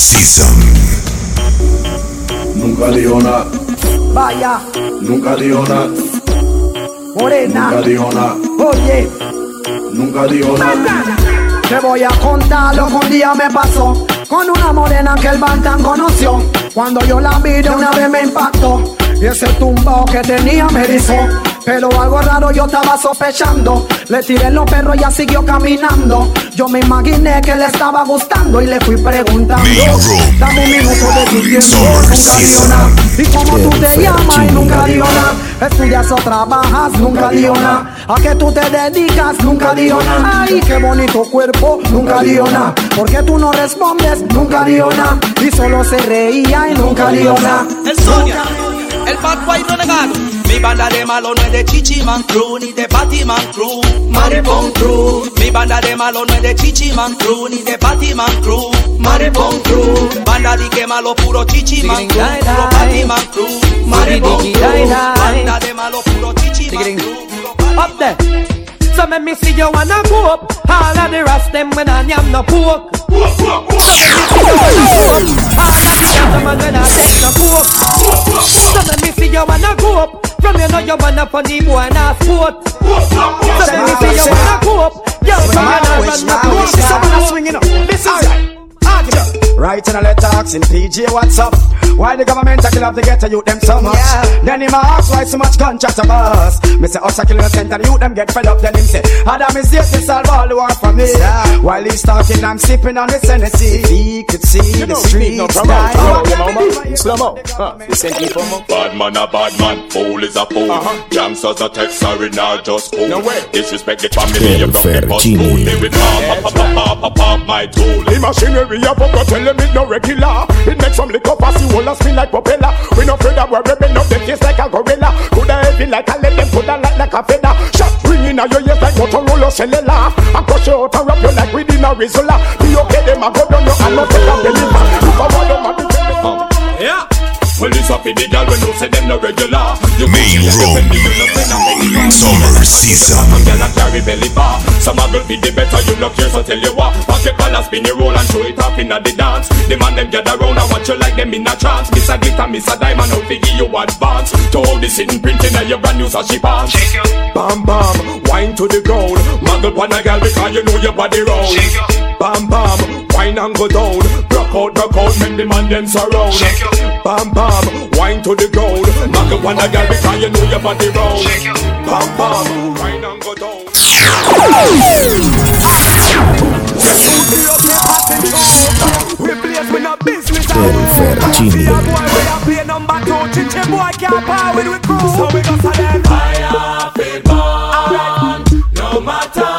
Season. Nunca dijo nada, Vaya, nunca dijo nada, morena. nunca dijo nada, Oye, nunca dijo nada. te voy a contar lo que un día me pasó con una morena que el Bantan conoció. Cuando yo la vi de una vez me impactó. Y ese tumbao que tenía me erizó. Pero algo raro yo estaba sospechando. Le tiré los perros y ya siguió caminando. Yo me imaginé que le estaba gustando y le fui preguntando. Dame un minuto de tu tiempo. Nunca nada. Y como tú te llamas y nunca dijo nada. Estudias o trabajas, nunca nada. A qué tú te dedicas, nunca nada. Ay, qué bonito cuerpo, nunca dijo nada. ¿Por qué tú no respondes? Nunca nada. Y solo se reía y nunca dijo nada. El Sonia, el bad boy renegado. Mi banda de malo no es de Chichiman Crew ni de Batman Crew. Maripon Crew. Mi banda de malo no es de Chichiman Crew ni de Batman Crew. Maripon Crew. Banda de que malo puro Chichiman Crew. Puro Batman Crew. Maripon Crew. Banda de malo puro Chichiman Crew. up there. So make me see you wanna go up. All of the rest them when I am no poke. So make me see you wanna go up. All of the gentlemen when I take no coke. So make me see you wanna go up. From you know you wanna funny boy and a sport. So make me see you wanna go up. Yo, come on and run the coke. Someone swinging up. This is Right in a letter asking PJ what's up Why the government a kill off the ghetto youth them so much Then him a ask why so much contract a bust Me say us a kill innocent and youth them get fed up Then him say Adam is here to solve all the war for me While he's talking I'm sipping on the Tennessee He could see the streets die Slow mo. Huh. You send people mo. Bad man a bad man, fool is a fool. Uh-huh. Gangsters a text sorry now just cool. No way. Disrespect the family, you broke the bus Fergini. fool. Me with pop, pop, pop, pop, pop, pop, my tool. The machinery up up, tell them it no regular. It makes some the whole and spin like propeller. We no afraid that we're ripping up face like a gorilla. Coulda heavy like a let them coulda light like a feather. Shot ringing out your ears like Motorola cellular. And crush you out and wrap you like within a Rizzola. Be okay, them a go down your and not take a deliver. You a defend them. Yeah. Well, it's up in the girl when you say them no regular. You Main room. Summer season. Some girl a carry belly bar. Some a girl be the better. You look here, so tell you what. Pack your collar, spin your roll and show it off inna the dance. The man them gather round and watch you like them in a trance. Miss a glitter, miss a diamond, out figure you advance. To all the sitting printing of your brand new sashi pants. Bam bam, wine to the ground. Muggle pon a girl because you know your body round. Bam bam, wine and go down. Rock out, rock out, make the man them surround. Bam bam, wine to the ground. Muggle pon a girl because you know your body round. Bam bam, wine and go down. Replace with no business Jennifer That boy we a play number two Chichi boy can't power with crew So we go to them Fire fit burn. No matter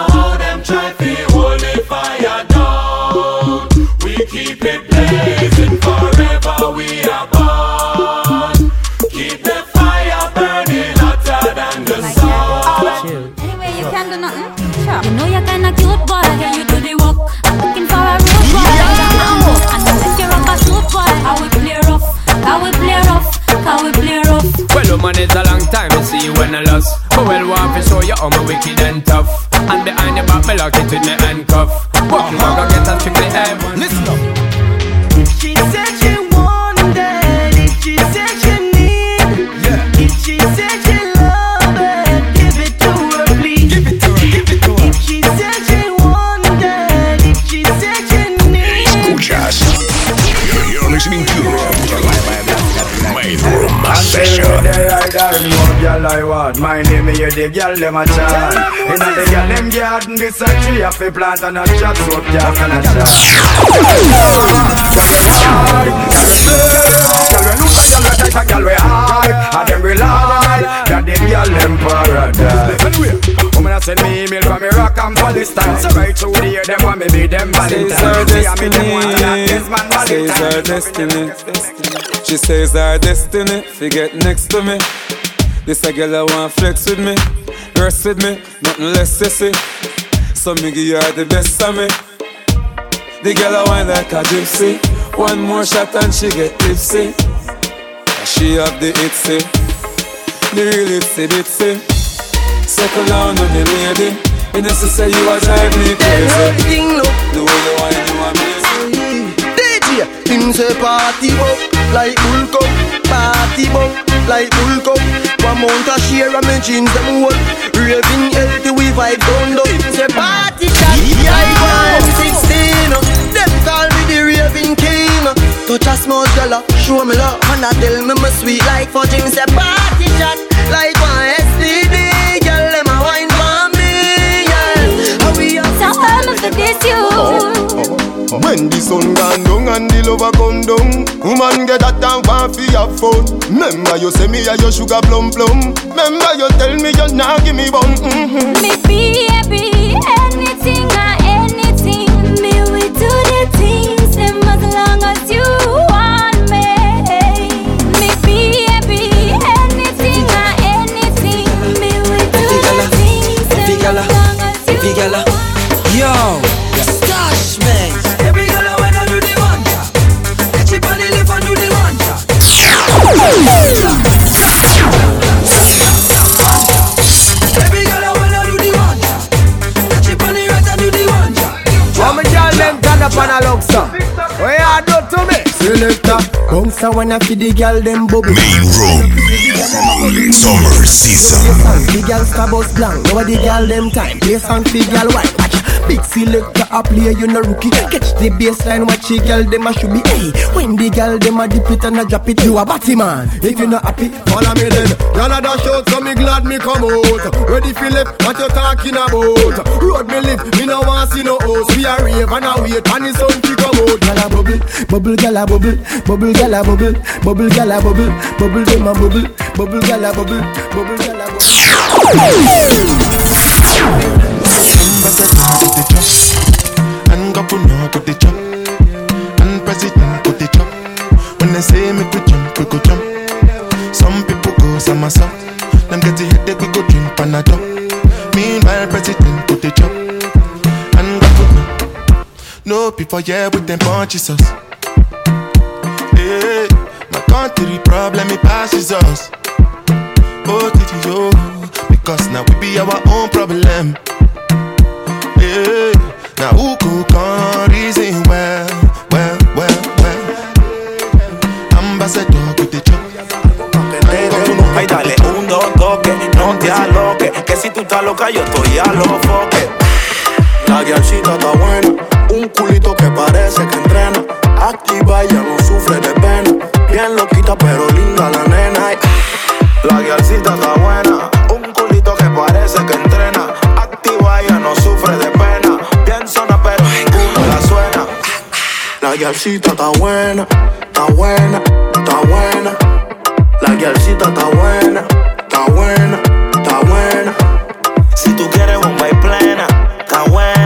woman, it's a long time to see you when I lost. But well, want to show you how me wicked and tough. And behind your back, me lock it with me handcuff. Walk you walk, I get a My name is the girl them a chat Inna the girl them garden This a tree of a plant and a chat So girl can a chat Girl we look a girl we tight a girl we high And them rely That the girl them paradise Anyway Woman a send me email from Iraq and Palestine So right through the year them want me be them Valentine Me me them want this man Says our destiny. She says our destiny. Fi get next to me. This a girl I want flex with me, rest with me, nothing less sissy. So me give her the best of me. The girl I want like a gypsy. One more shot and she get tipsy. She have the itsy, the real itsy bitsy. Settle down on me lady. You know she say you a drive me crazy. The way you want you amazing. DJ, the thing say party up like bull cup, party up like bull cup. One mount a share of me jeans them hold, raving healthy we vibe down down. Say party chat, yeah, I'm 16. Them call me the raving king. Touch a small girl, show me love, and I tell me my sweet like fudge. Me say party chat like one STD, girl. Them a wine for me, yeah. How we are So all of this you. When the sun gone down and the lover come down Woman get that down want fi have fun Remember you say me a your sugar plum plum Remember you tell me you nah give me bun mm-hmm. Me baby, anything or bounce a wanna feed the girl them bubble. Main room. Summer season. The girl star bus blank, the girl them time. Play song for girl white. Big selector a play, you no rookie. Catch the baseline, watch the girl them a should be. Hey, when the girl them a dip it and a drop it, you a batty man. If you not happy, Follow me then Y'all a dash out so me glad me come out Ready left, what you talking about Road me live, me no want see no house We a rave and a wait and the sun fi come out Gyal a bubble, bubble gyal a bubble, bubble gyal a bubble, bubble gyal a bubble, bubble them a bubble, bubble gyal a bubble, bubble gyal a bubble. And governor put the jump And president put the jump When they say make we jump, we go jump Some people go somersault Them get the headache, we go drink Panadol Meanwhile, president put the jump. And governor No people here with them punches us Hey, my country problem, it passes us. Oh, did you oh, Because now we be our own problem yeah. Now who could come reason well, well, well, well Ambassador the chop Ay, dale un, dos, toque, no te aloques Que si tú estás loca, yo estoy a los foques La guialcita está buena, un culito que parece que entrena. Activa, ya no sufre de pena. Bien loquita, pero linda la nena. La guialcita guialcita está buena, está buena, está buena. La guialcita está buena, está buena, está buena. Si tú quieres bomba y plena Está buena,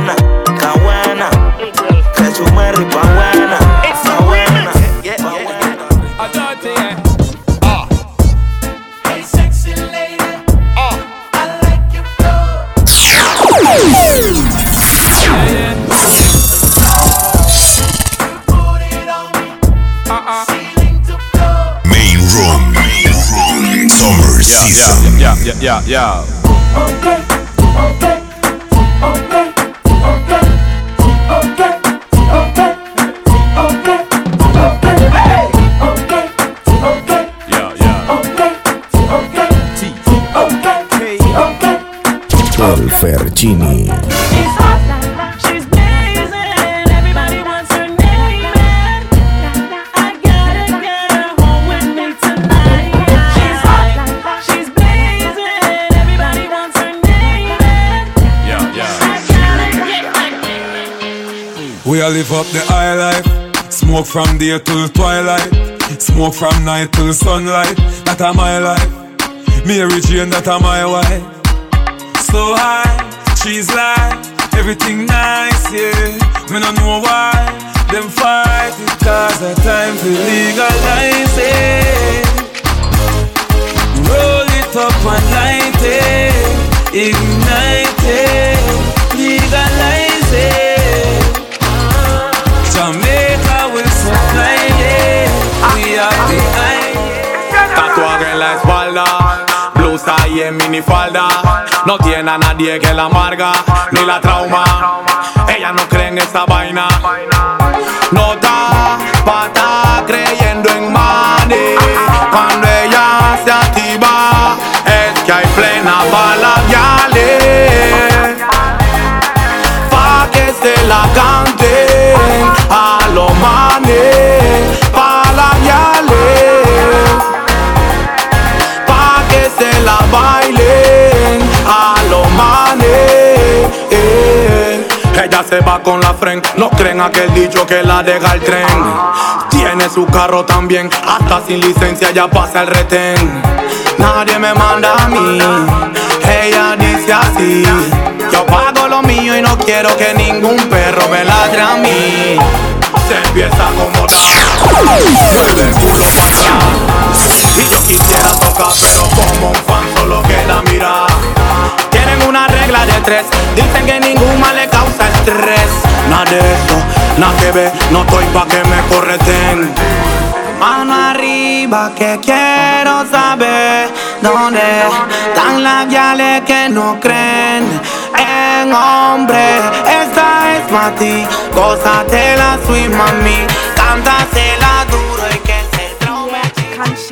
Yeah, yeah, live up the high life. Smoke from day till twilight. Smoke from night till sunlight. That a my life. Mary Jane, that a my wife. So high, she's like everything nice, yeah. Me no know why them fight cause a time to legalize it. Roll it up and light it, ignite it, legalize it. gusta y en minifalda. No tiene a nadie que la amarga ni la trauma. Ella no cree en esta vaina. nota da pata creyendo en money. Cuando ella se activa, es que hay plena bala Pa' que se la canten a los manes. Se va con la fren, no creen aquel dicho que la deja el tren. Tiene su carro también, hasta sin licencia ya pasa el retén. Nadie me manda a mí, ella dice así. Yo pago lo mío y no quiero que ningún perro me ladre a mí. Se empieza a acomodar, mueve el culo para atrás. Y yo quisiera tocar, pero como un fan solo queda mirar. Una regla de tres, dicen que ningún mal le causa estrés. Nada de eso, nada que ver, no estoy pa' que me correten. Mano arriba que quiero saber dónde están las viales que no creen en hombre. Esta es Mati, gózate la sweet mami, cántasela duro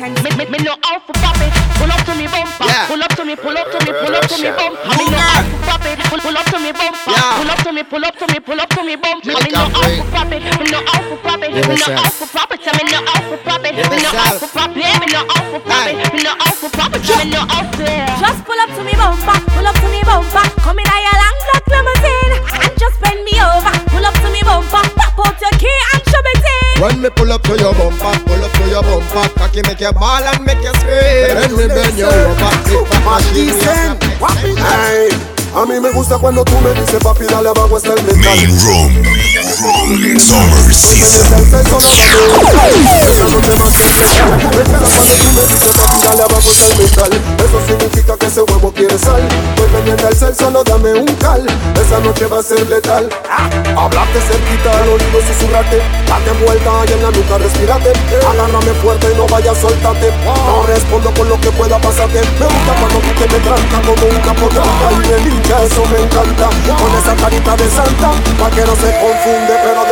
Me, me, me know how to pop it. Pull up to me bumper. Pull up to me, pull up to me, pull up to me bumper. Me know how to pop it. Pull, pull up to me bumper. Pull up to me, pull up to me, pull up to me bumper. Me know how to pop it. Me know how to pop it. Me know how to pop it. Me know how to pop it. Me know how to pop it. Me know how to pop it. Me know how to pop it. Me know how to. Just pull up to me bumper, pull up to me bumper. Come in a your long black limousine and just bend me over. When me pull up to your bumper, pull up to your bumper, cocky make you ball and make you scream. Then we bend you over, click back machine. Ay, a mí me gusta cuando tú me dices papi dale abajo hasta el metal Main Room. Summer Season. Esa noche ser especial. Espera cuando tú me dices papi dale abajo hasta el metal Eso significa que ese huevo quiere sal. Pues pendiente al cel solo dame un cal. Esa noche va a ser letal. Hablarte cerquita al oído susurrate. Date vuelta y en la nuca respirate. Agárrame fuerte y no vayas soltate. No respondo con lo que pueda pasarte. Me gusta cuando tú te me tranca como un capotranca Con esa carita de santa Pa' que no se confunde pero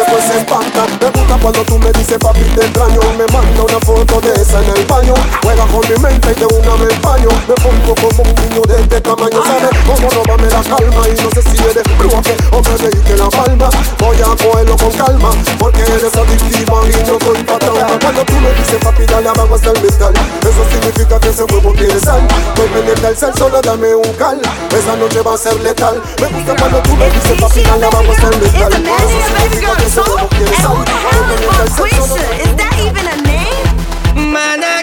gusta cuando tú me dices papi te extraño Me manda una foto de esa en el baño. Juega con mi mente y de una me empaño Me pongo como un niño de este tamaño ¿Sabes cómo robarme la calma? Y no sé si eres bruja o me que la palma. Voy a cogerlo con calma Porque eres adictiva y yo soy patrón Cuando tú me dices papi dale abajo hasta el metal Eso significa que ese huevo quiere sal. Estoy pendiente al cel solo dame un cal. Esa noche va a ser letal. Me gusta cuando tú me dices papi dale abajo hasta el metal Eso significa que ese huevo sal Is that even a name? Man, I.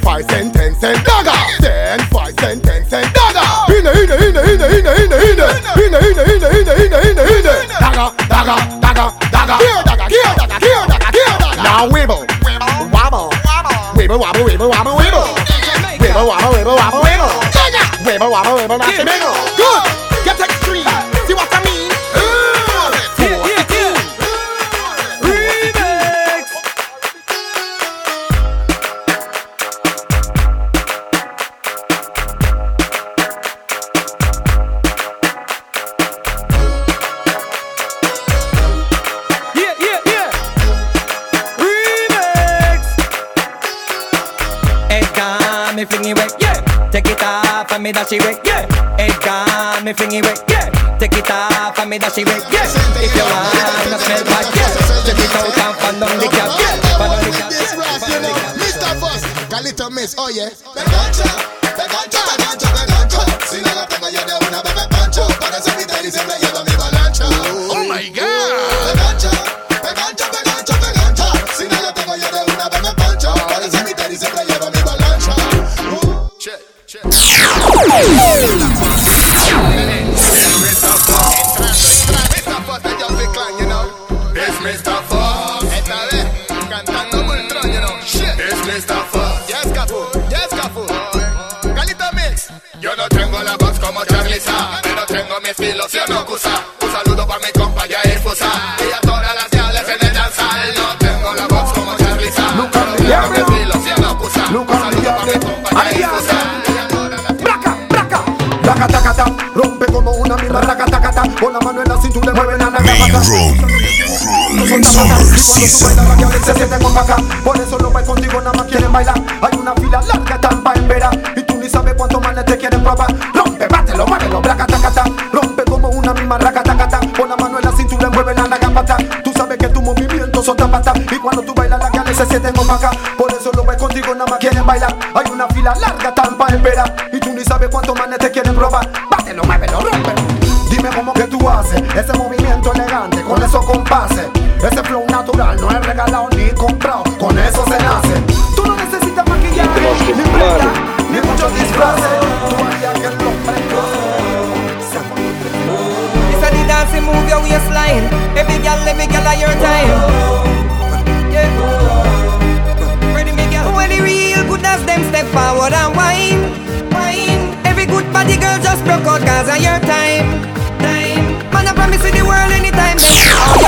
in, in, in, in, in, in, in, in, in, in, in, in. Dagger, dagger, dagger, dagger. Here, dagger, here, dagger, here, dagger, here, dagger. Now wibble, wobble, wibble, wobble, wibble, wobble, wibble. Wibble, wobble, wibble, wobble, wibble. Wibble, wobble, wibble, nasty mingle. Got me flingy way, yeah. Take it off and me dash it way, yeah. It got me flingy way, yeah. Take it off and me dash it way, yeah. If you wanna smell bad, yeah. Check it out and fan on the cap, yeah. Fan on the cap. Ross, you know, Mr. Boss, Calito Miss, oh yeah. Pegancha, pegancha, pegancha, pegancha. Si no la tengo yo de una bebé pancho, para ese y siempre lleva ¡Woo! Main. Room. Summer y cuando tú Season. Por eso los vais contigo nada más quieren bailar. Hay una fila larga, tan pa' espera. Y tú ni sabes cuánto más te quieren probar. Rompe, bátelo, muévelo, braca, taca, ta. Rompe como una misma raca, taca, ta. Con la mano en la cintura mueve la naga, pata. Tú sabes que tus movimientos son tapata. Y cuando tú bailas, las diablas se sienten con vaca. Por eso los vais contigo nada más quieren bailar. Hay una fila larga, tan pa' espera. Con esos compases. Ese flow natural no es regalado ni comprado, con eso se nace. Tú no necesitas maquillaje, ni prenda, ni muchos disfraces. Tú harías que los This a the dancing move your waistline. Every girl, every girl of your time. Yeah. Ready, me girl. When the real good as them step forward and whine, whine. Every good body girl just broke out cause of your time, time.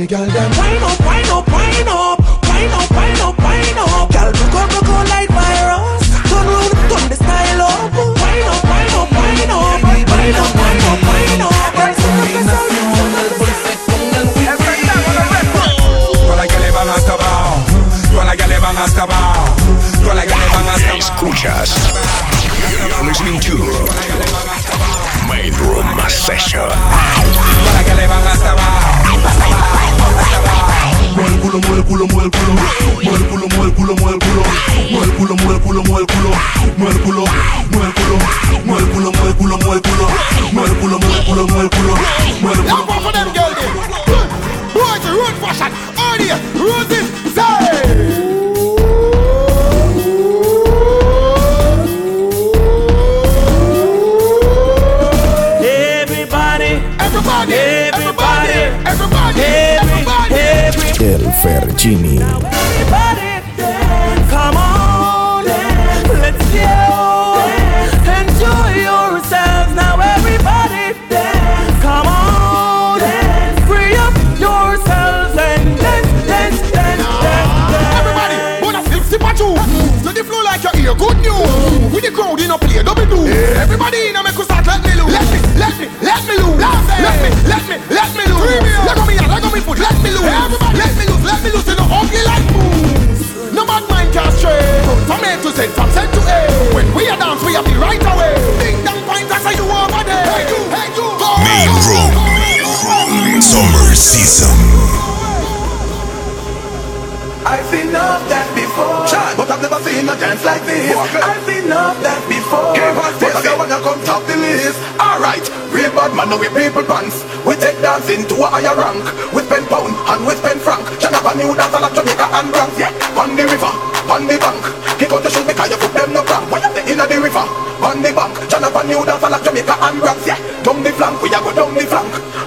the girl them Wine up, wine up, wine up Wine up, wine up, wine up Girl, look up, look up like Turn round, turn the style up Wine up, wine up, wine up Wine up, wine up, wine up Escuchas. You're listening to. Main Room Session. Para que le van hasta el culo, el culo, el culo. El culo, el culo, el culo. El culo, el culo, el culo. El culo, el culo. El culo, el culo, el culo. El culo, for them girl run this. Ear, good news. With the crowd in a play, double do. Everybody in a Season. I've seen of that before, but I've never seen a dance like this. I've seen of that before, but I don't wanna come top the list. Alright, real bad man, now we people pants. We take dancing to a higher rank. We spend pound and we spend franc. Shut up a new dance like Jamaica and Bronx, yeah. On the river, on the bank. Kick out the shoes because you put them no cramp. Why you the inna the river, on the bank. Shut up a new dance like Jamaica and Bronx, yeah. Down the flank, we a go down the flank.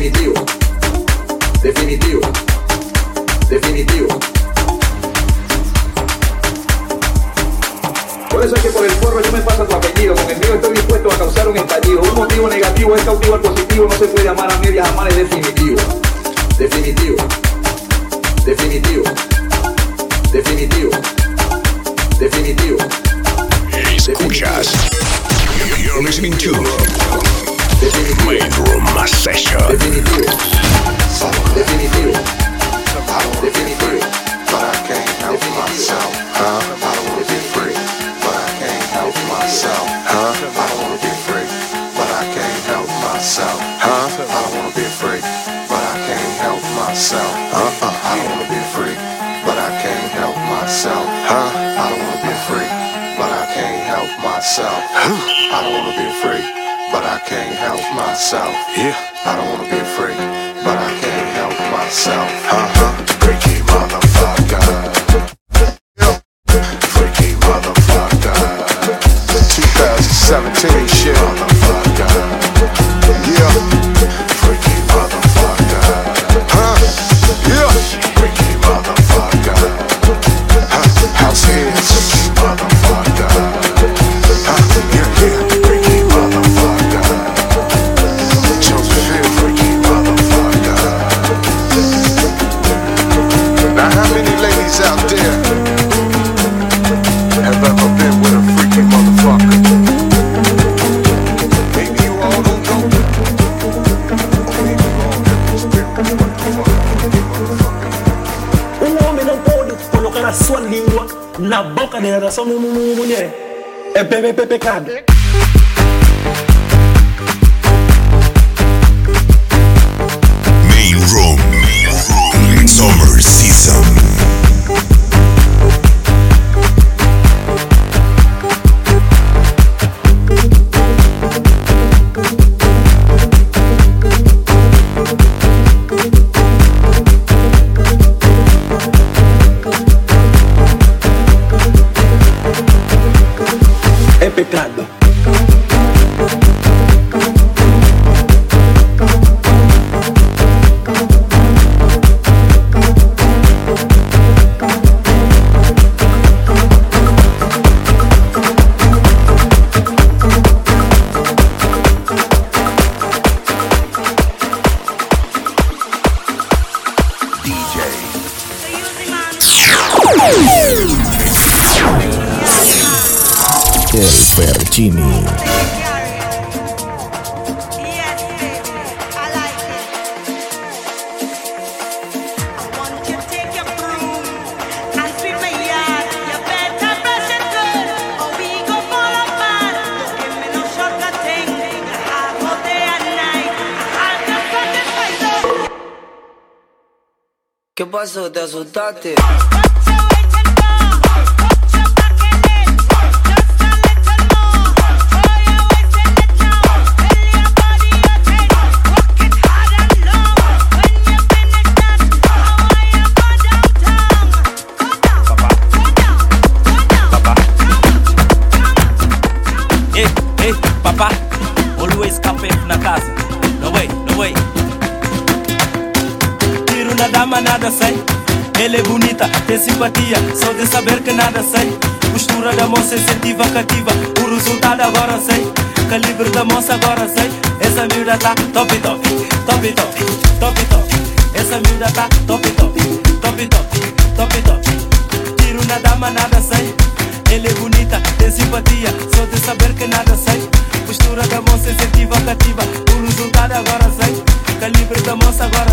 Definitivo. Definitivo. Definitivo. Por eso es que por el forro yo me paso tu apellido. Con el mío estoy dispuesto a causar un estallido. Un motivo negativo es cautivo al positivo. No se puede amar a medias, amar es definitivo. Definitivo. Definitivo. Definitivo. Definitivo. Escuchas. You're listening to Session. I can't help myself. Huh? I don't wanna. But I can't help myself. Huh? I don't wanna. But I can't help myself. Huh? I don't wanna be free. But I can't help myself. Uh-uh. I don't wanna be free. But I can't help myself. Huh? I don't wanna be free. But I can't help myself. I don't wanna be free. But I can't help myself. Yeah. I don't wanna be free. But I can't help myself. Uh-huh. Freaky motherfucker. Freaky motherfucker. 2017 shit. Motherfucker. Yeah. mulher. É bem, bem, bem pecado. результати livre da mansa agora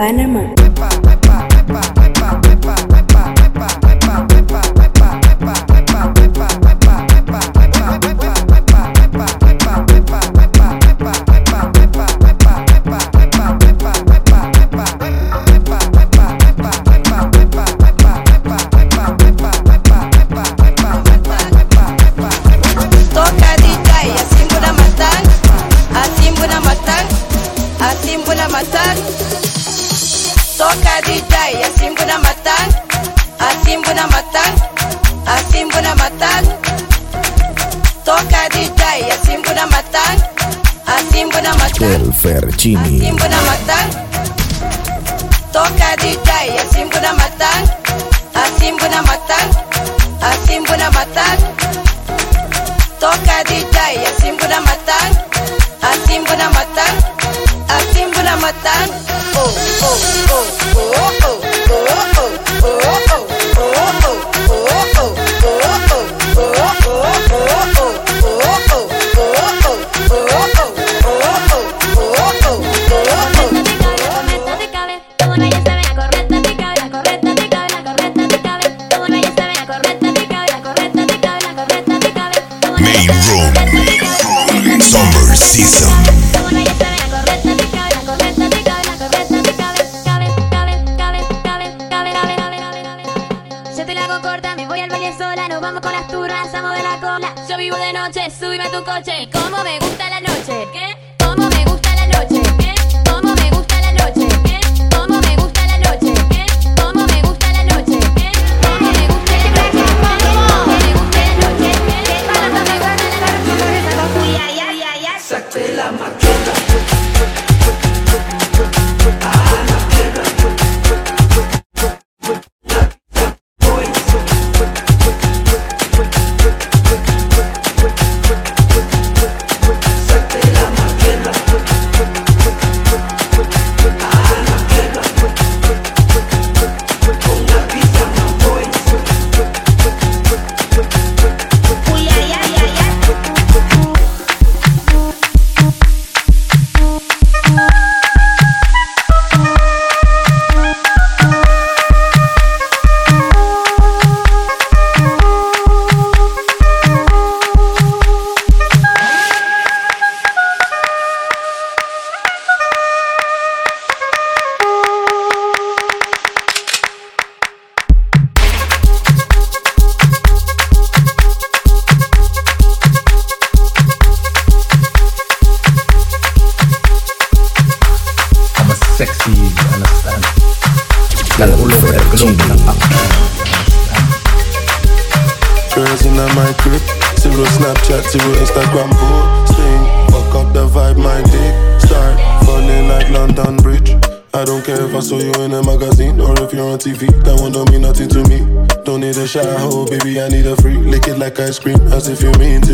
Panama. Chini.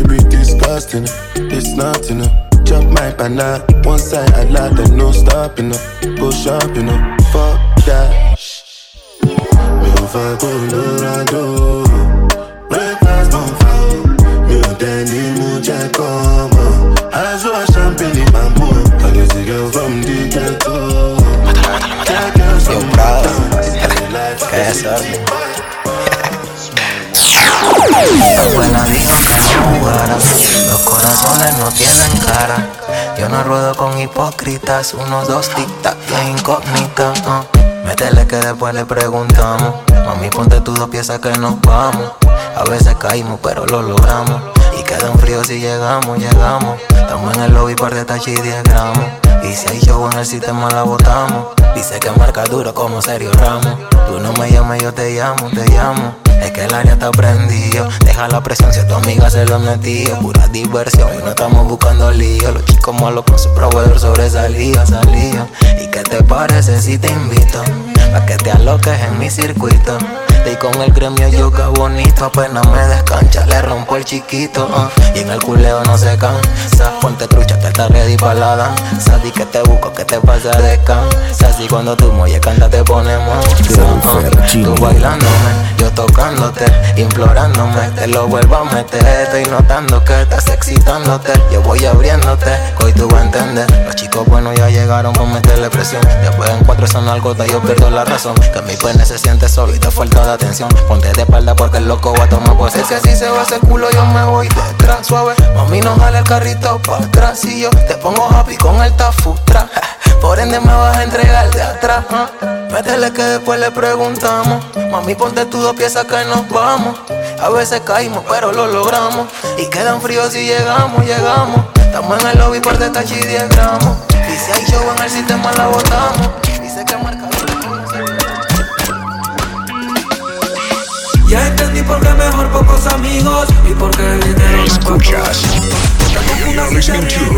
be disgusting. It's nothing. Uh. Drop my banana. One side I lie, there's no stopping. Uh. Go shopping. Uh. Fuck that. Me on fire, go Lorado. Breakfast on fire. Me on Danny Muja, come on. I saw a champagne in my mood. I guess the girl from the ghetto. That girl from the town. Life, los corazones no tienen cara. Yo no ruedo con hipócritas, unos dos tic-tac de incógnita. ah. Métele que después le preguntamos. Mami, ponte tus dos piezas que nos vamos. A veces caímos, pero lo logramos. Y queda un frío si llegamos, llegamos. Estamos en el lobby, par de tachis y 10 gramos. Y si hay show en el sistema, la botamos. Dice que marca duro como Sergio Ramos. Tú no me llames, yo te llamo, te llamo. Es que el área está prendido. Deja la presión si a tu amiga se lo metido. Pura diversión y no estamos buscando lío. Los chicos malos con su proveedor sobresalía, salía. ¿Y qué te parece si te invito? Pa' que te aloques en mi circuito. Y con el gremio yoga bonito, apenas me descancha, le rompo el chiquito. ah. Y en el culeo no se cansa. Ponte trucha, que está ready pa' la danza. Di que te busco, que te pasa de cansa. Así cuando tú muelles canta te ponemos. Tú bailándome, yo tocándote, implorándome. Te lo vuelvo a meter. Estoy notando que estás excitándote. Yo voy abriéndote, hoy tú vas a entender. Los chicos buenos ya llegaron por meterle presión. Después en cuatro son algo, yo pierdo la razón. Que mi pene se siente solo y te falta de atención. Ponte de espalda porque el loco va a tomar posesión. Es que si se va ese culo, yo me voy detrás, suave. Mami, no jale el carrito pa' atrás. Y yo te pongo happy con el tafustra. Por ende me vas a entregar de atrás. ah. Métele que después le preguntamos. Mami, ponte tus dos piezas que nos vamos. A veces caímos, pero lo logramos. Y quedan fríos si llegamos, llegamos. Estamos en el lobby por detalle y 10 gramos. Y si hay show en el sistema, la botamos. Que ver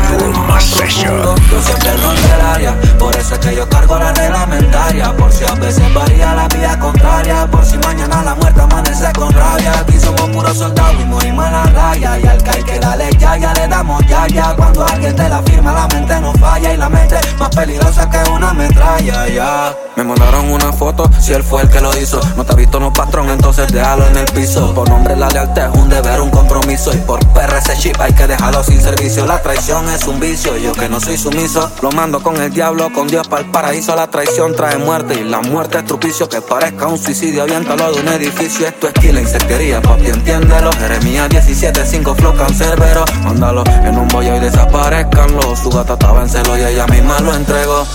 caer en lo más profundo. Yo siempre rondo el área, por eso es que yo cargo la reglamentaria. Por si a veces varía la vía contraria, por si mañana la muerte amanece con rabia. Aquí somos puros soldados y morimos en la raya. Y al caer que dale ya, ya le damos ya, ya. Cuando alguien te la firma, la mente no falla y la mente más peligrosa que una metralla, ya. Me mandaron una foto, si él fue el que lo hizo. No te ha visto no patrón, entonces déjalo en el piso. Por nombre la lealtad es un deber, un compromiso. Y por PRC chip hay que dejarlo sin servicio. La traición es un vicio, yo que no soy sumiso. Lo mando con el diablo, con Dios para el paraíso. La traición trae muerte y la muerte es trupicio. Que parezca un suicidio, aviéntalo de un edificio. Esto es killer, insectería, papi, entiéndelo. Jeremías 17, 5 flow cancerbero. Mándalo en un bollo y desaparezcanlo. Su gata estaba en celo y ella misma lo entregó.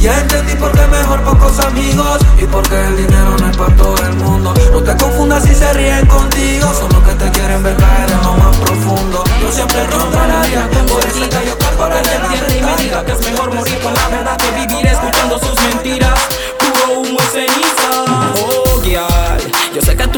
Ya entendí por qué mejor pocos amigos y por qué el dinero no es para todo el mundo. No te confundas si se ríen contigo, son los que te quieren ver caer en lo más profundo. Yo siempre rondo el área, por eso es que yo cargo la entiende y me diga que es mejor morir con la verdad que vivir escuchando sus mentiras.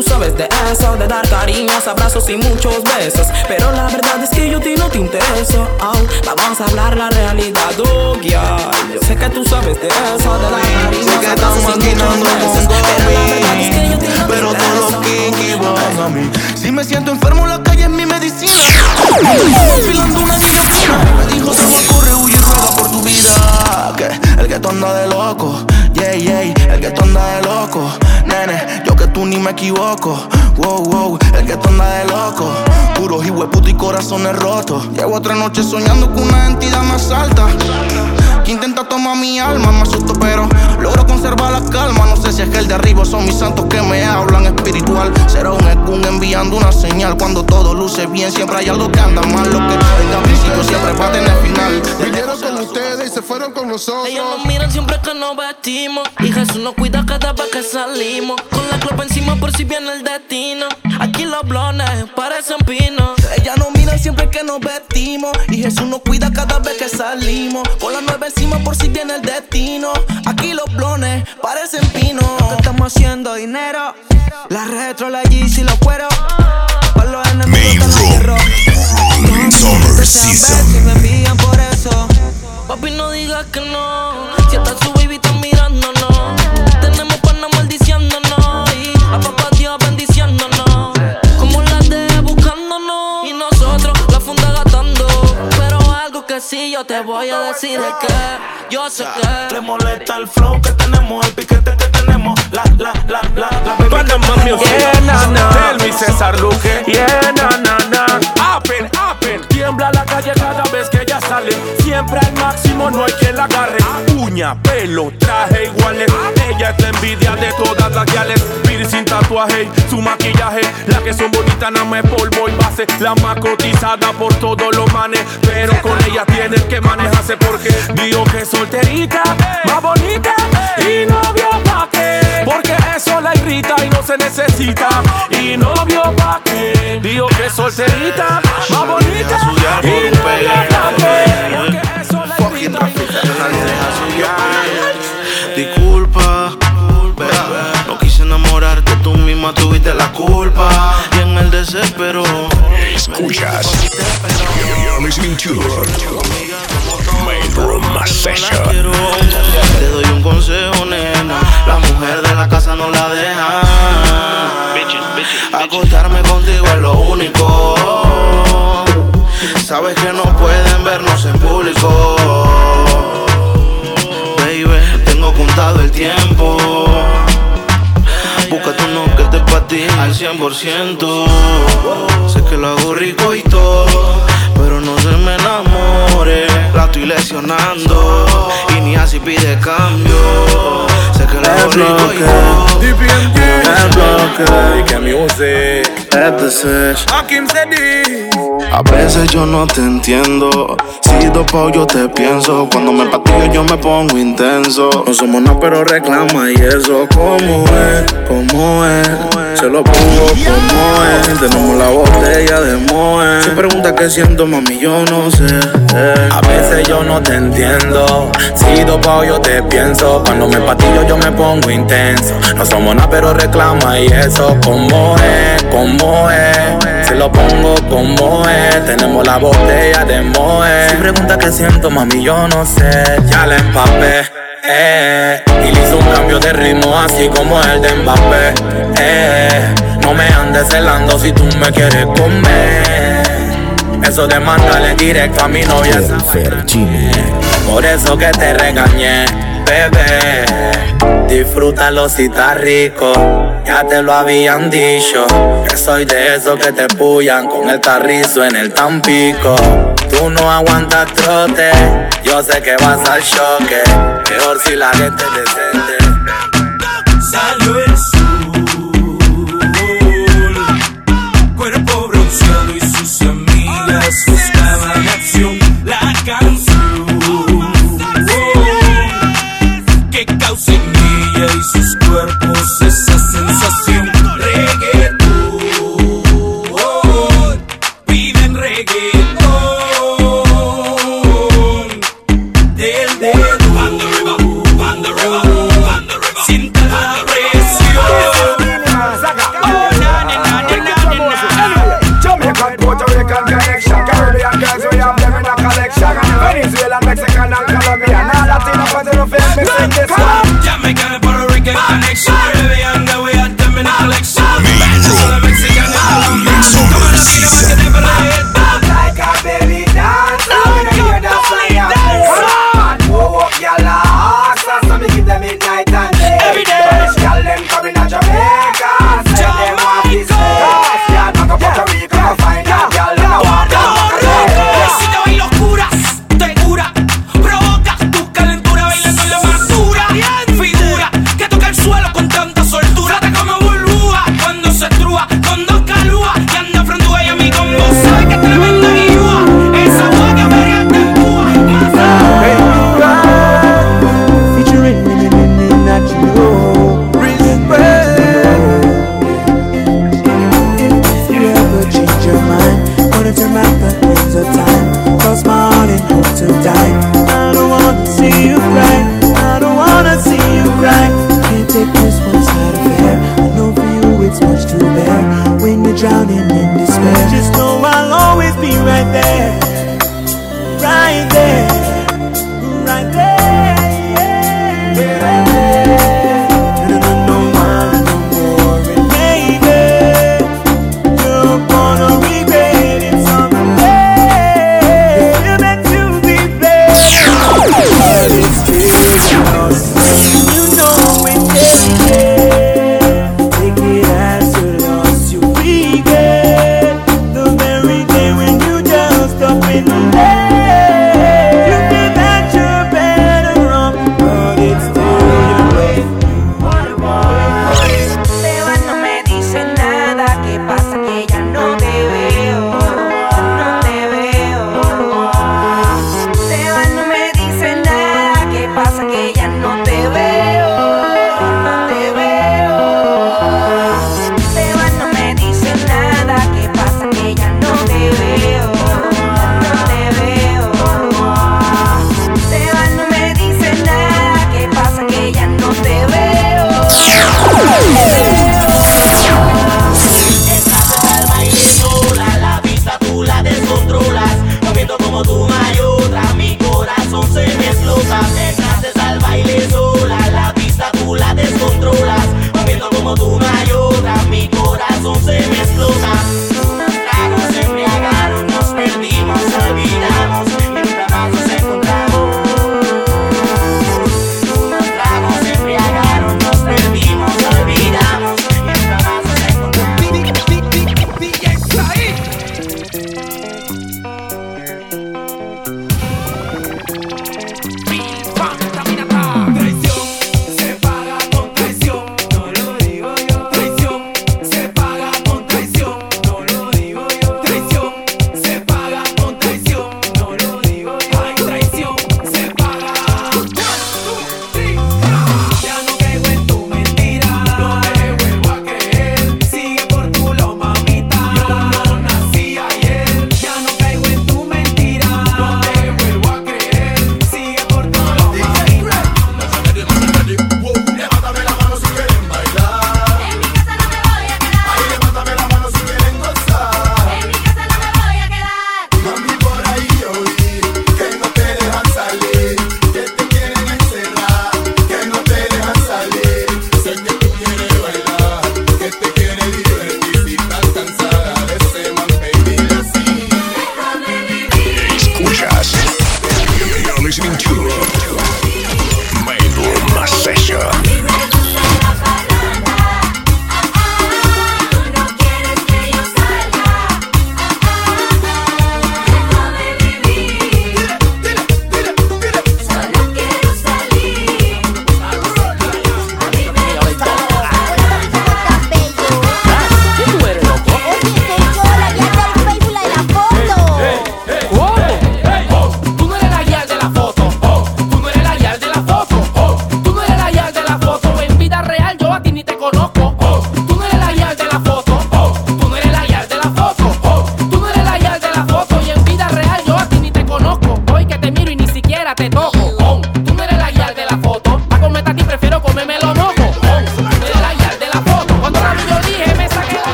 Tú sabes de eso, de dar cariños, abrazos y muchos besos. Pero la verdad es que yo a ti no te intereso. Au, vamos a hablar la realidad, oh, guial. Yo sé que tú sabes de eso, de dar cariños, que abrazos estamos y muchos besos. Pero la verdad es que yo a ti no te Pero todos los kinky van a mí. Si me siento enfermo, la calle es mi medicina. Afilando una guillotina. Me dijo, se me corre, por tu vida. Que el que anda de loco. Yeah, yeah, el que anda de loco. Nene, yo que tú ni me equivoco. Wow, wow, el que anda de loco. Puros y puto y corazones rotos. Llevo otra noche soñando con una entidad más alta. Que intenta tomar mi alma, me asusto, pero logro conservar la calma. No sé si es que el de arriba son mis santos que me hablan espiritual. Será un Enviando una señal. Cuando todo luce bien, siempre hay algo que anda mal. Lo que tenga principio siempre va a tener final. Vinieron con ustedes y se fueron con nosotros. Ellos nos miran siempre que nos vestimos Y Jesús nos cuida cada vez que salimos Con la clopa encima por si viene el destino Aquí los blones parecen pinos Ella nos mira siempre que nos vestimos y Jesús nos cuida cada vez que salimos. Con la nueve encima por si viene el destino. Aquí los blones parecen pinos. estamos haciendo dinero. La retro, la Yeezy, los cueros. Para los enemigos la cierro. Summer Si season. me envían por eso. Papi no digas que no Si hasta su baby está algo que sí yo te voy a decir es que Yo sé que Le molesta el flow que tenemos, el piquete que tenemos. La, la, la, la, la baby Panama Music. Yeah, na, na. Tell me, César Luque. Yeah, na, na, na. Tiembla la calle cada vez que Siempre al máximo, no hay quien la agarre. Uña, pelo, traje iguales. Ella es la envidia de todas las guiales. Piercing, tatuaje, su maquillaje. La que son bonitas, nada más polvo y base. La más cotizada por todos los manes. Pero con ella tienes que manejarse porque digo que solterita, más bonita. Y novio pa' qué. Porque eso la irrita y no se necesita. Y novio pa' qué. Digo que solterita, más bonita. Y novio pa' qué. La Disculpa, no quise enamorarte, tú misma tuviste la culpa. Y en el desespero. Escuchas. You're listening to Main Room Session. Te doy un consejo, nena. La mujer de la casa no la deja. Acostarme contigo es lo único. Sabes que no pueden vernos en público. Baby, tengo contado el tiempo. Búscate uno que te patine al 100%. Sé que lo hago rico y todo, pero no se me enamore. La estoy lesionando y ni así pide cambio. Sé que lo hago rico y todo. A veces yo no te entiendo. Si dopo yo te pienso. Cuando me patillo yo me pongo intenso. No somos nada, pero reclama y eso. ¿Cómo es? ¿Cómo es? Se lo pongo como es. Tenemos la botella de Moe. Si pregunta qué siento, mami, yo no sé. A veces yo no te entiendo. Si dopao yo te pienso. Cuando me patillo yo me pongo intenso. No somos nada, pero reclama y eso. ¿Cómo es? ¿Cómo es? Se lo pongo como es. Tenemos la botella de Moe. Si pregunta qué siento, mami, yo no sé. Ya la empapé. Eh, y le hizo un cambio de ritmo así como el de Mbappé. Eh, no me andes celando si tú me quieres comer. Eso de mandarle directo a mi novia. Por eso que te regañé, bebé. Disfrútalo si está rico. Ya te lo habían dicho. Que soy de esos que te pullan con el tarrizo en el tampico. Tú no aguantas trote. Yo sé que vas al choque. Peor si la gente es decente. Salió el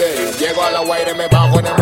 Llego a la guaira y me bajo en el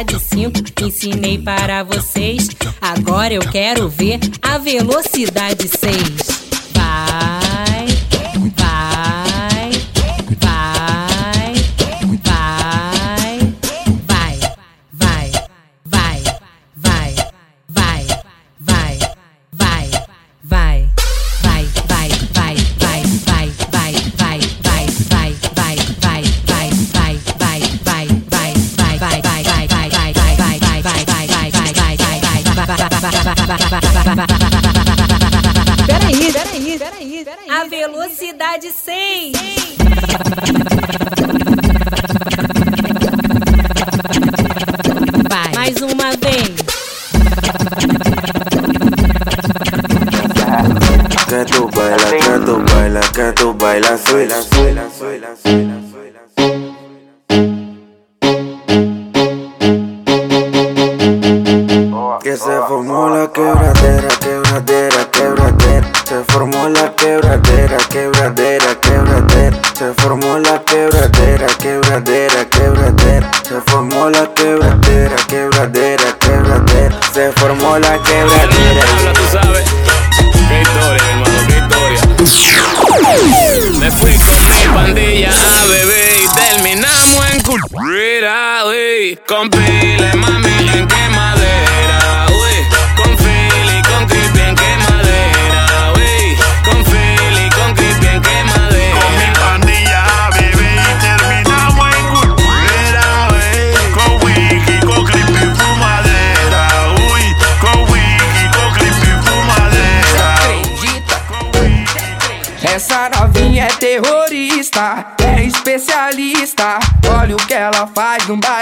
andar de ensinei para vocês. Agora eu quero ver a velocidade 6. Peraí, peraí, peraí, peraí. A velocidade 100. Vai. Mais uma vez. Canto, baila, canto, baila, canto, baila, suela, suela, suela, suela.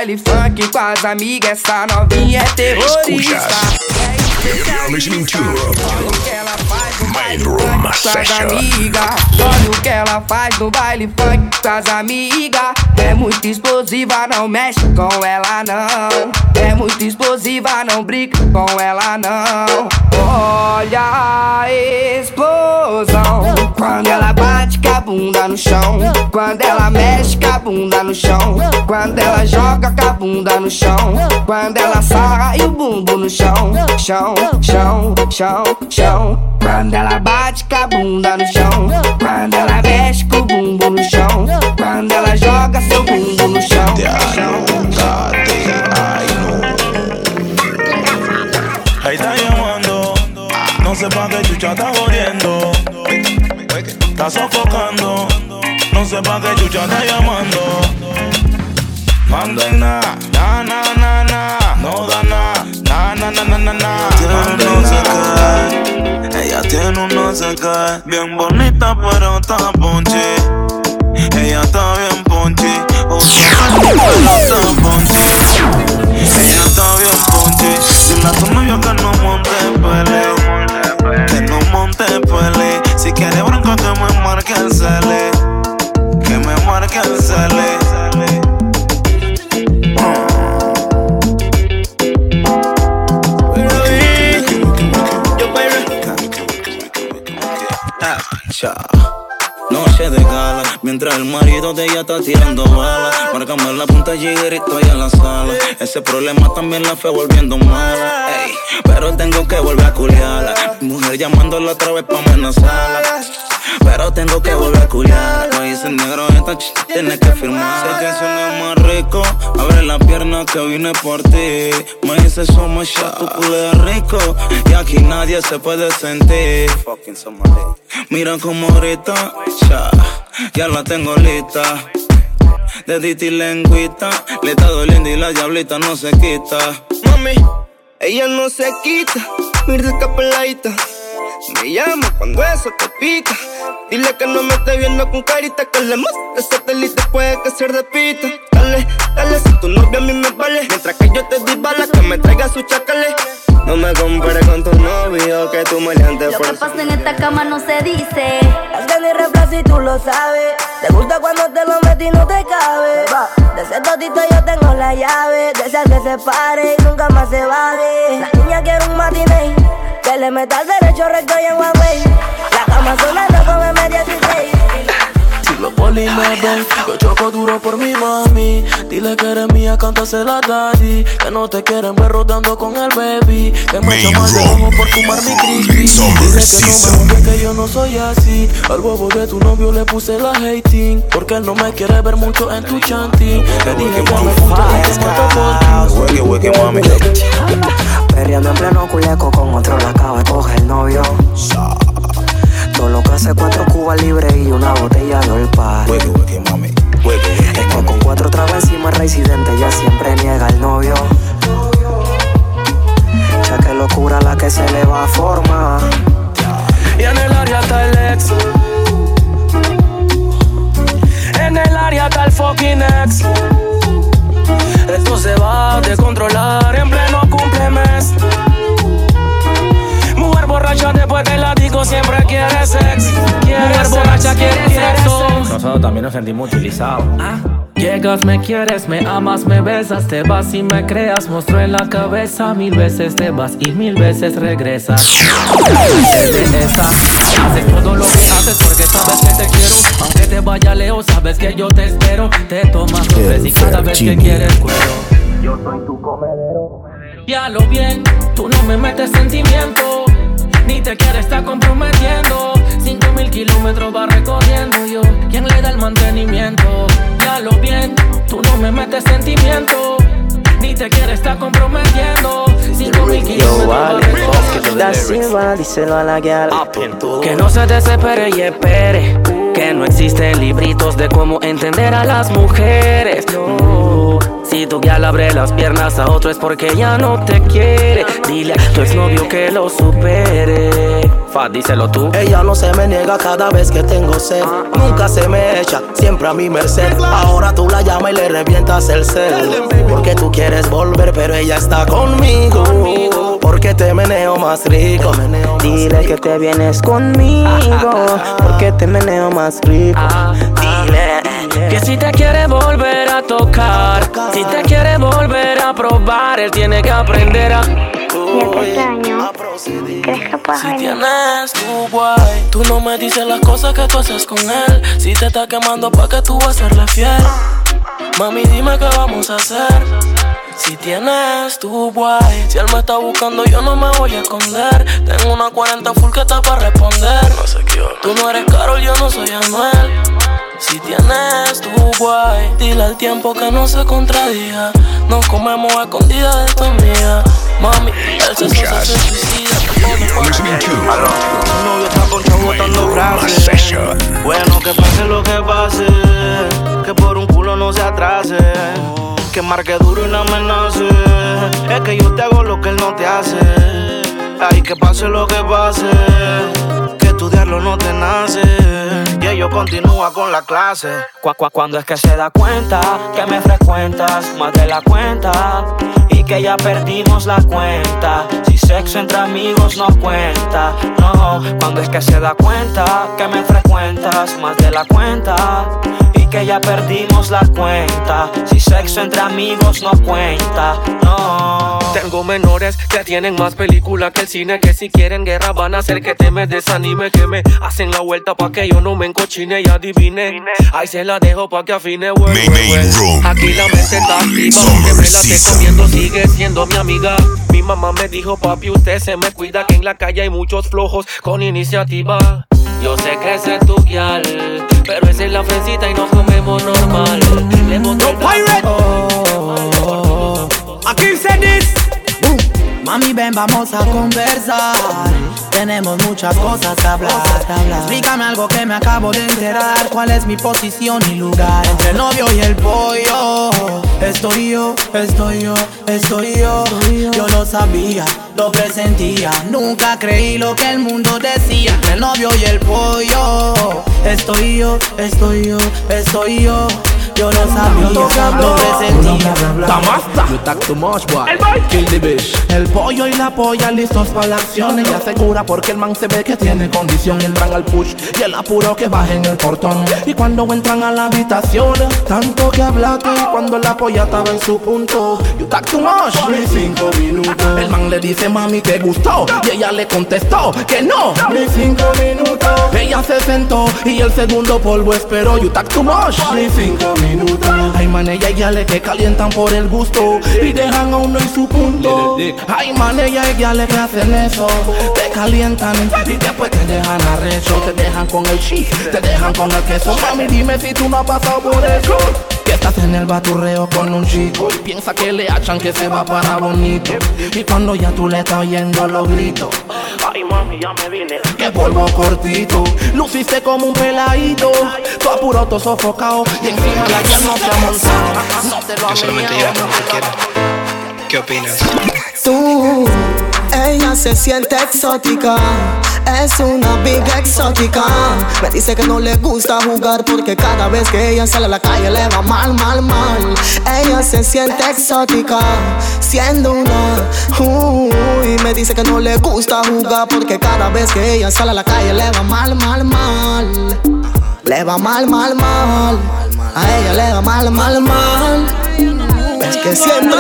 baile funk com as amigas, essa novinha é terrorista. É que ela faz Bedroom Session. Amiga, olha o que ela faz no baile funk com as amigas. É muito explosiva, não mexe com ela não. É muito explosiva, não briga com ela não. Olha a explosão quando ela bate com a bunda no chão, quando ela mexe com a bunda no chão, quando ela joga com a bunda no chão, quando ela sarra e o bumbo no chão, chão, chão, chão, chão, quando ela bate com a bunda no chão. Quando ela mexe com o bumbum no chão. Quando ela joga seu bumbum no chão. Ahí está llamando, no sepa que chucha está jodiendo. Está sofocando, no sepa que chucha está Bien bonita, pero está ponche. Ella está bien pero está ponche. Ella está bien ponche. Dile a tu novio que no monte pele. Que no monte pele. Si quiere bronca que me marque el cele. Que me marque el cele. Ya. Noche de gala, mientras el marido de ella está tirando balas. Márcame la punta y estoy en la sala. Ese problema también la fue volviendo mala. Ey, pero tengo que volver a culiarla. Mi mujer llamándola otra vez pa' amenazarla. Pero tengo que volver a culiar. No dice negro, esta ch tienes que firmar. Sé que suena más rico. Abre la pierna que vine por ti. Me dice somos ya, tu culo rico. Y aquí nadie se puede sentir. Mira como grita, ya, ya la tengo lista. De Diti lengüita, le está doliendo y la diablita no se quita. Mami, ella no se quita, mira esta peladita. Me llama cuando eso te pica. Dile que no me esté viendo con carita, que le muestre satélite puede que se repita. Dale, dale, si tu novia a mí me vale. Mientras que yo te di bala, que me traiga su chacale. No me compares con tu novio, que tú me leantes Lo que pasa en esta cama no se dice. Es que ni reemplazo y tú lo sabes. Te gusta cuando te lo metí y no te cabe. De ese totito yo tengo la llave. De esas que se pare y nunca más se baje. La niña quiere un matiné. Que le meta al derecho recto y en Huawei. La cama sonando con M16. Si los poli me ven, yo choco duro por mi mami. Dile que eres mía, cántasela daddy. Que no te quieren ver rodando con el baby. Que me de ojo por fumar mi crispy. Dile que no me gusta que yo no soy así. Al huevo de tu novio le puse la hating. Porque él no me quiere ver mucho en tu chanting. Le dije que me gusta y que mato Hueque, hueque, mami. Perreando en pleno culeco con otro la acaba de coger el novio. Todo lo que hace cuatro cubas libres y una botella de olpa. Es que con cuatro tragos encima residente ya siempre niega el novio. Ya que locura la que se le va a formar. Y en el área está el ex. En el área está el fucking ex. Esto se va a descontrolar en pleno cumplemes. Borracha después que la digo siempre quiere sex. Quiere Mujer borracha quiere sexo. Nosotros también nos sentimos utilizados. Llegas, me quieres, me amas, me besas, te vas y me creas. Monstruo en la cabeza, mil veces te vas y mil veces regresas. Haces todo lo que haces porque sabes que te quiero. Aunque te vaya lejos, sabes que yo te espero. Te tomas dos veces y cada vez que quieres cuero. Yo soy tu comedero. Ya lo bien, tú no me metes sentimiento. Ni te quieres estar comprometiendo. Cinco mil kilómetros va recorriendo yo. ¿Quién le da el mantenimiento? Ya lo bien, tú no me metes sentimiento. Ni te quieres estar comprometiendo. Cinco mil kilómetros va recorriendo Da Silva, díselo a la guial. que no se desespere y espere. No existen libritos de cómo entender a las mujeres. No. Si tu guial abre las piernas a otro es porque ya no te quiere. Dile a tu exnovio que lo supere. Fa, díselo tú. Ella no se me niega cada vez que tengo sed. Nunca se me echa, siempre a mi merced. Ahora tú la llamas y le revientas el cel. Porque tú quieres volver, pero ella está conmigo. Porque te meneo más rico. Dile que te vienes conmigo. Porque te meneo más rico. Dile que si te quiere volver a tocar, si te quiere volver a probar, él tiene que aprender a. Si tienes tu guay, tú no me dices las cosas que tú haces con él. Si te está quemando, ¿pa' que tú vas a serle fiel? Mami, dime qué vamos a hacer. Si tienes tu guay, si él me está buscando, yo no me voy a esconder. Tengo una 40 full que está para responder. No sé qué Tú no eres Carol, yo no soy Anuel. Si tienes tu guay, dile al tiempo que no se contradiga. Nos comemos a escondidas de tu amiga. Mami, el sexo se suicida. Tu novio está botando frases. Bueno, que pase lo que pase. atrase. Que marque duro y no amenace. Es que yo te hago lo que él no te hace. Ay, que pase lo que pase. Que estudiarlo no te nace. Y ello continúa con la clase. Cu- cu- Cuando es que se da cuenta que me frecuentas más de la cuenta y que ya perdimos la cuenta. Si sexo entre amigos no cuenta, no. Cuando es que se da cuenta que me frecuentas más de la cuenta que ya perdimos la cuenta. Si sexo entre amigos no cuenta, no. Tengo menores que tienen más película que el cine Que si quieren guerra van a hacer que te me desanime Que me hacen la vuelta pa' que yo no me encochine y adivine Ahí se la dejo pa' que afine, güey. Aquí la mente está activa Aunque me la esté comiendo sigue siendo mi amiga Mi mamá me dijo, papi, usted se me cuida Que en la calle hay muchos flojos con iniciativa yo sé que ese es tu guial, pero esa es la fresita y nos comemos normal. Le monto el Mami, ven, vamos a conversar. Tenemos muchas cosas que hablar. Explícame algo que me acabo de enterar. ¿Cuál es mi posición y lugar? Entre el novio y el pollo. Estoy yo, estoy yo, estoy yo. Yo lo sabía, lo presentía. Nunca creí lo que el mundo decía. Entre el novio y el pollo. Estoy yo, estoy yo, estoy yo. Yo lo sabía, lo presentía. You talk too much, boy. Kill the bitch. El pollo y la polla listos para la acción. Ella asegura porque el man se ve que tiene condición. Entran al push y el apuro que baja en el portón. Y cuando entran a la habitación, tanto que hablaste. Y cuando la polla estaba en su punto, you talk too much. Ni cinco minutos. El man le dice, mami, ¿te gustó? Y ella le contestó que no. Ni cinco minutos. Ella se sentó y el segundo polvo esperó. You talk too much. Ni cinco minutos. Hay man, ella y le que calientan por el gusto y dejan a uno en su punto. Hay man, ella y le que hacen eso. Te calientan y después te dejan arrecho. Te dejan con el cheese, te dejan con el queso. Mami, dime si tú no has pasado por eso. Que estás en el baturreo con un chico y piensa que le hachan que se va para bonito. Y cuando ya tú le estás oyendo los gritos. Ay, mami, ya me vine. Que polvo cortito. Luciste como un peladito. Tú apuro, todo sofocado. Y encima la ya no te ha montado. No te lo solamente porque quiero. ¿Qué opinas? Tú, ella se siente exótica. Es una big exótica. Me dice que no le gusta jugar porque cada vez que ella sale a la calle le va mal, mal, mal. Ella se siente exótica, siendo una. Uy, me dice que no le gusta jugar porque cada vez que ella sale a la calle le va mal, mal, mal. Le va mal, mal, mal. A ella le va mal, mal, mal. Es que siempre,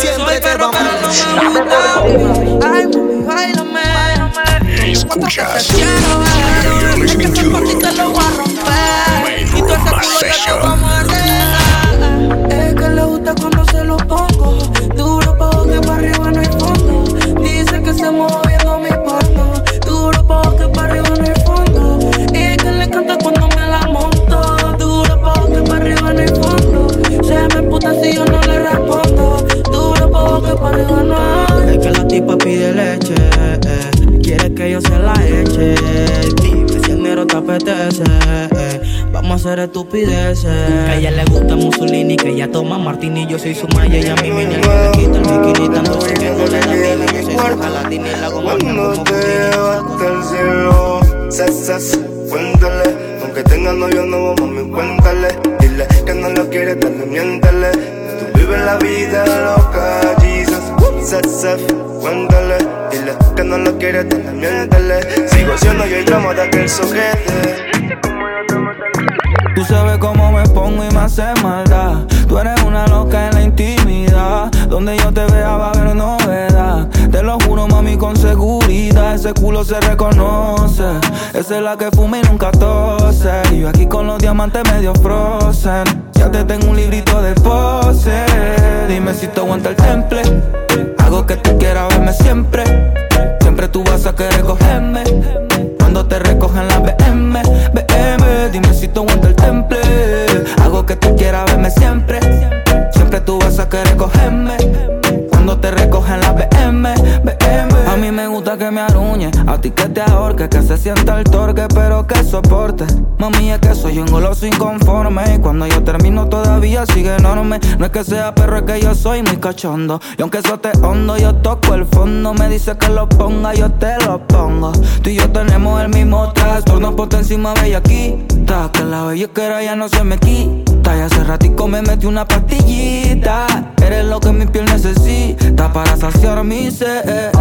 siempre te va mal. Ay, mami, bailame. Escuchas. You're listening to Main Room no. Es que la tipa pide leche, eh, quiere que yo se la eche. Dime si el negro te apetece, eh, vamos a hacer estupideces. Que a ella le gusta Mussolini, que ella toma martini. Yo soy su maya y a mi mini que le quita el bikini. Tanto sé que no le da mini. Yo soy su y la goma Cuando te llevaste al cielo, sas, cuéntale. Aunque tenga novio nuevo, mami, cuéntale. Dile que no lo quiere, dale, miéntale. Tú vives la vida loca, Sas, cuéntale. Dile que no lo quiere, dale, miéntale. Sigo siendo yo el drama de aquel soquete. Tú sabes cómo me pongo y me hace maldad. Tú eres una loca en la intimidad. Donde yo te vea va a haber novedad. Te lo juro, mami, con seguridad. Ese culo se reconoce. Esa es la que fuma y nunca tose. Y yo aquí con los diamantes medio frozen. Ya te tengo un librito de pose. Dime si te aguanta el temple. Hago que tú quieras verme siempre. Siempre tú vas a querer cogerme. Cuando te recogen la BM, BM, dime si tú aguanta el temple. Hago que tú quieras verme siempre. Siempre tú vas a querer cogerme. Cuando te recogen la BM, BM. A mí me gusta que me aruñe, a ti que te ahorque, que se sienta el torque, pero que soporte. Mami, es que soy un goloso inconforme. Y cuando yo termino todavía sigue enorme. No es que sea perro, es que yo soy muy cachondo. Y aunque eso te hondo, yo toco el fondo. Me dice que lo ponga, yo te lo pongo. Tú y yo tenemos el mismo trastorno, por encima bellaquita. Que la bellaquera ya no se me quita. Y hace ratico me metí una pastillita. Eres lo que mi piel necesita para saciar mi ser.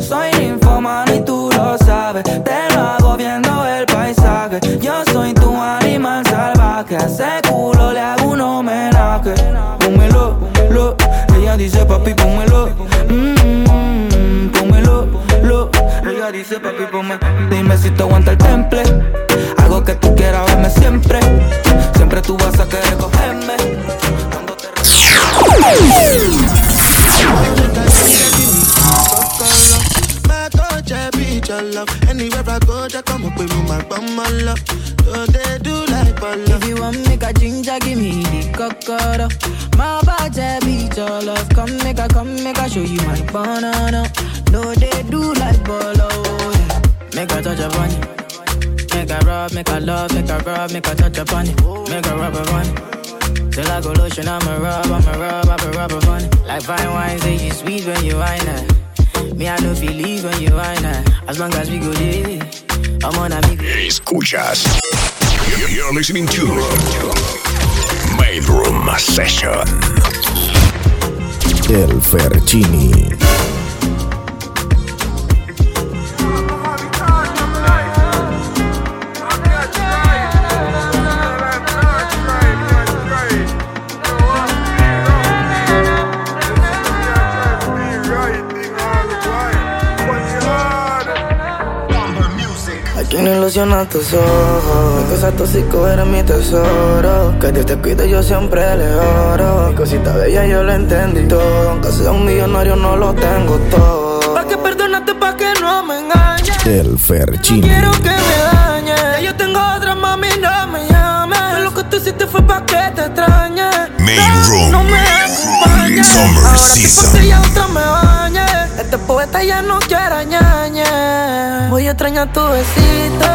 Soy ninfomano y tú lo sabes. Te lo hago viendo el paisaje. Yo soy tu animal salvaje. A ese culo le hago un homenaje. Pónmelo, lo. Ella dice papi, pónmelo. Mm, pónmelo, lo. Ella dice papi, pónmelo. Dime si te aguanta el temple. Love. So they do like love. If you want make a ginger, give me the cocoa. My body beat your love. Come make a, come make a show you my banana. No, they do like bolo. Yeah. Make a touch upon it. Make a rub, make a love, make a rub, make a touch upon it. Make a rub upon. Till I go lotion, I'ma rub, I'ma rub, I'ma rub upon it. Like fine wine, say you sweet when you wine it. Eh. Me, I feel leave when you wine it. Eh. As long as we go there, Big Escuchas. You're listening to Main Room Session. El Ferchini. Hay quien ilusiona tus ojos. Mi cosa tóxico era mi tesoro. Que Dios te cuide, yo siempre le oro. Mi cosita bella, yo lo entendí todo. Aunque sea un millonario, no lo tengo todo. Pa' que perdonarte, pa' que no me engañes. El Ferchini. Quiero que me dañes. Ya yo tengo otra, mami, no me llames. Lo que tú hiciste fue pa' que te extrañe. Main Room. No me acompañes. Summer Ahora Season. ya otra me bañe. Este ya no quiere ñañe. Voy a extrañar tu besito.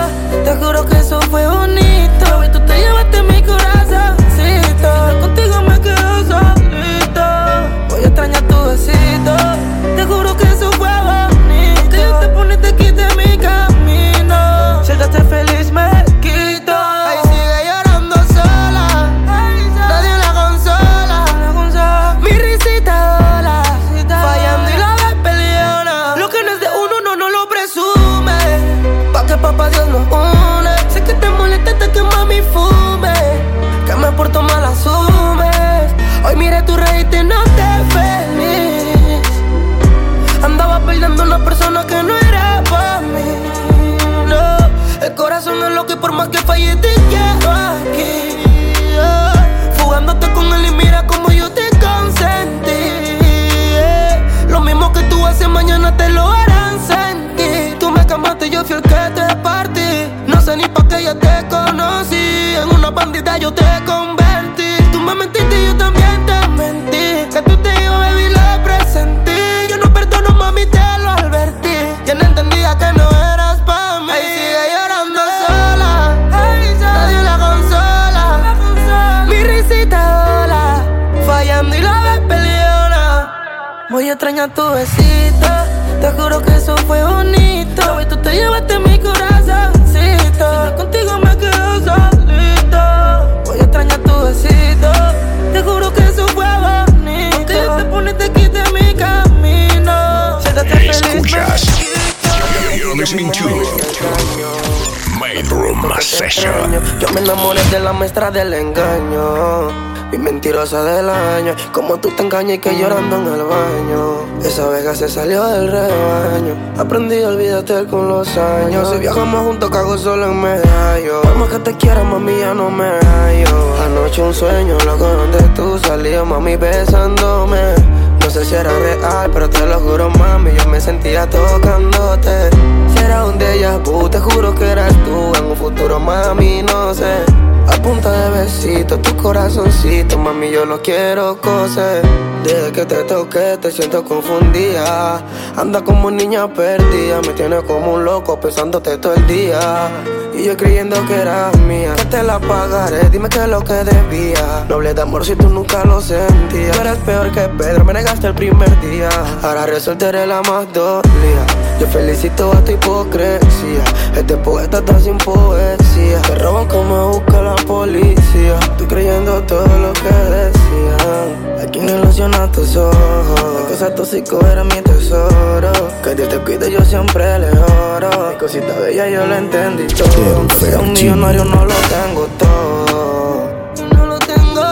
Te juro que eso fue bonito. Y tú te llevaste mi corazoncito. Yo te convertí. Tú me mentiste y yo también te mentí. Que tú te ibas, baby, lo presentí. Yo no perdono, mami, te lo advertí. Ya no entendía que no eras pa' mí. Ahí sigue llorando sola. Nadie la consola. Mi risita dola. Fallando y la ves peleona. Voy a extrañar tu besito. Te juro que eso fue bonito. Y tú te llevaste mi listening. Yo me enamoré de la maestra del engaño. Mi mentirosa del año. Como tú te engañas y que llorando en el baño. Esa vega se salió del rebaño. Aprendí a olvidarte con los años. Si viajamos juntos, cago solo en medallo. Más que te quiera, mami, ya no me hallo. Anoche un sueño, loco, donde tú salías, mami, besándome. No sé si era real, pero te lo juro, mami, yo me sentía tocándote. Si era un déjà vu, te juro que eras tú. En un futuro, mami, no sé. A punta de besito, tu corazoncito, mami, yo lo quiero coser. Desde que te toqué, te siento confundida. Anda como niña perdida, me tiene como un loco pensándote todo el día. Y yo creyendo que eras mía, que te la pagaré, dime qué es lo que debía. Noble de amor si tú nunca lo sentías. Tú eres peor que Pedro, me negaste el primer día. Ahora resultaré la más dolida. Yo felicito a tu hipocresía. Este poeta está sin poesía. Te roban como busca la policía. Tú creyendo todo lo que Aquí no ilusionas tus ojos. La cosa tóxico era mi tesoro. Que Dios te cuide, yo siempre le oro. Mi cosita bella, yo lo entendí todo. Aunque sea un millonario, no lo tengo todo. No lo tengo.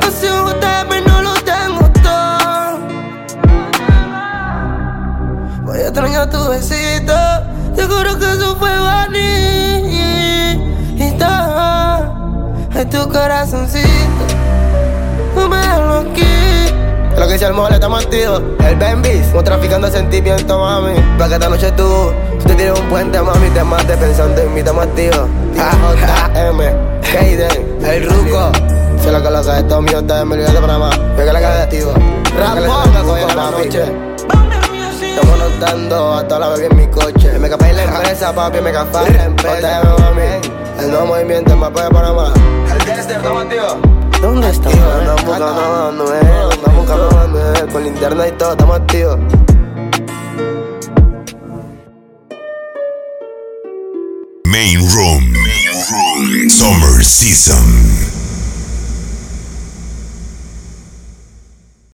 No sé usted, pero no lo tengo todo. Voy a extrañar tu besito. Seguro que eso fue bonito. Es tu corazoncito. Lo que se armó, le estamos activos. El Bembis, estamos traficando sentimientos, mami. Pa' que esta noche tú, tú te tires un puente, mami. Te mates pensando en mí, estamos activos. M, Hayden, el Ruco. Se lo coloca, esto mío, está en mi de Panamá. Venga la cara de activo. Rapón, esta noche. Estamos notando a toda la bebé en mi coche. Me en la empresa, papi, me la empresa. El nuevo movimiento en mapa de Panamá. El Dexter, estamos activos. ¿Dónde estamos? Andamos buscando a Manuel, andamos buscando a Manuel. Con linterna y todo, estamos activos. Main Room. Summer Season.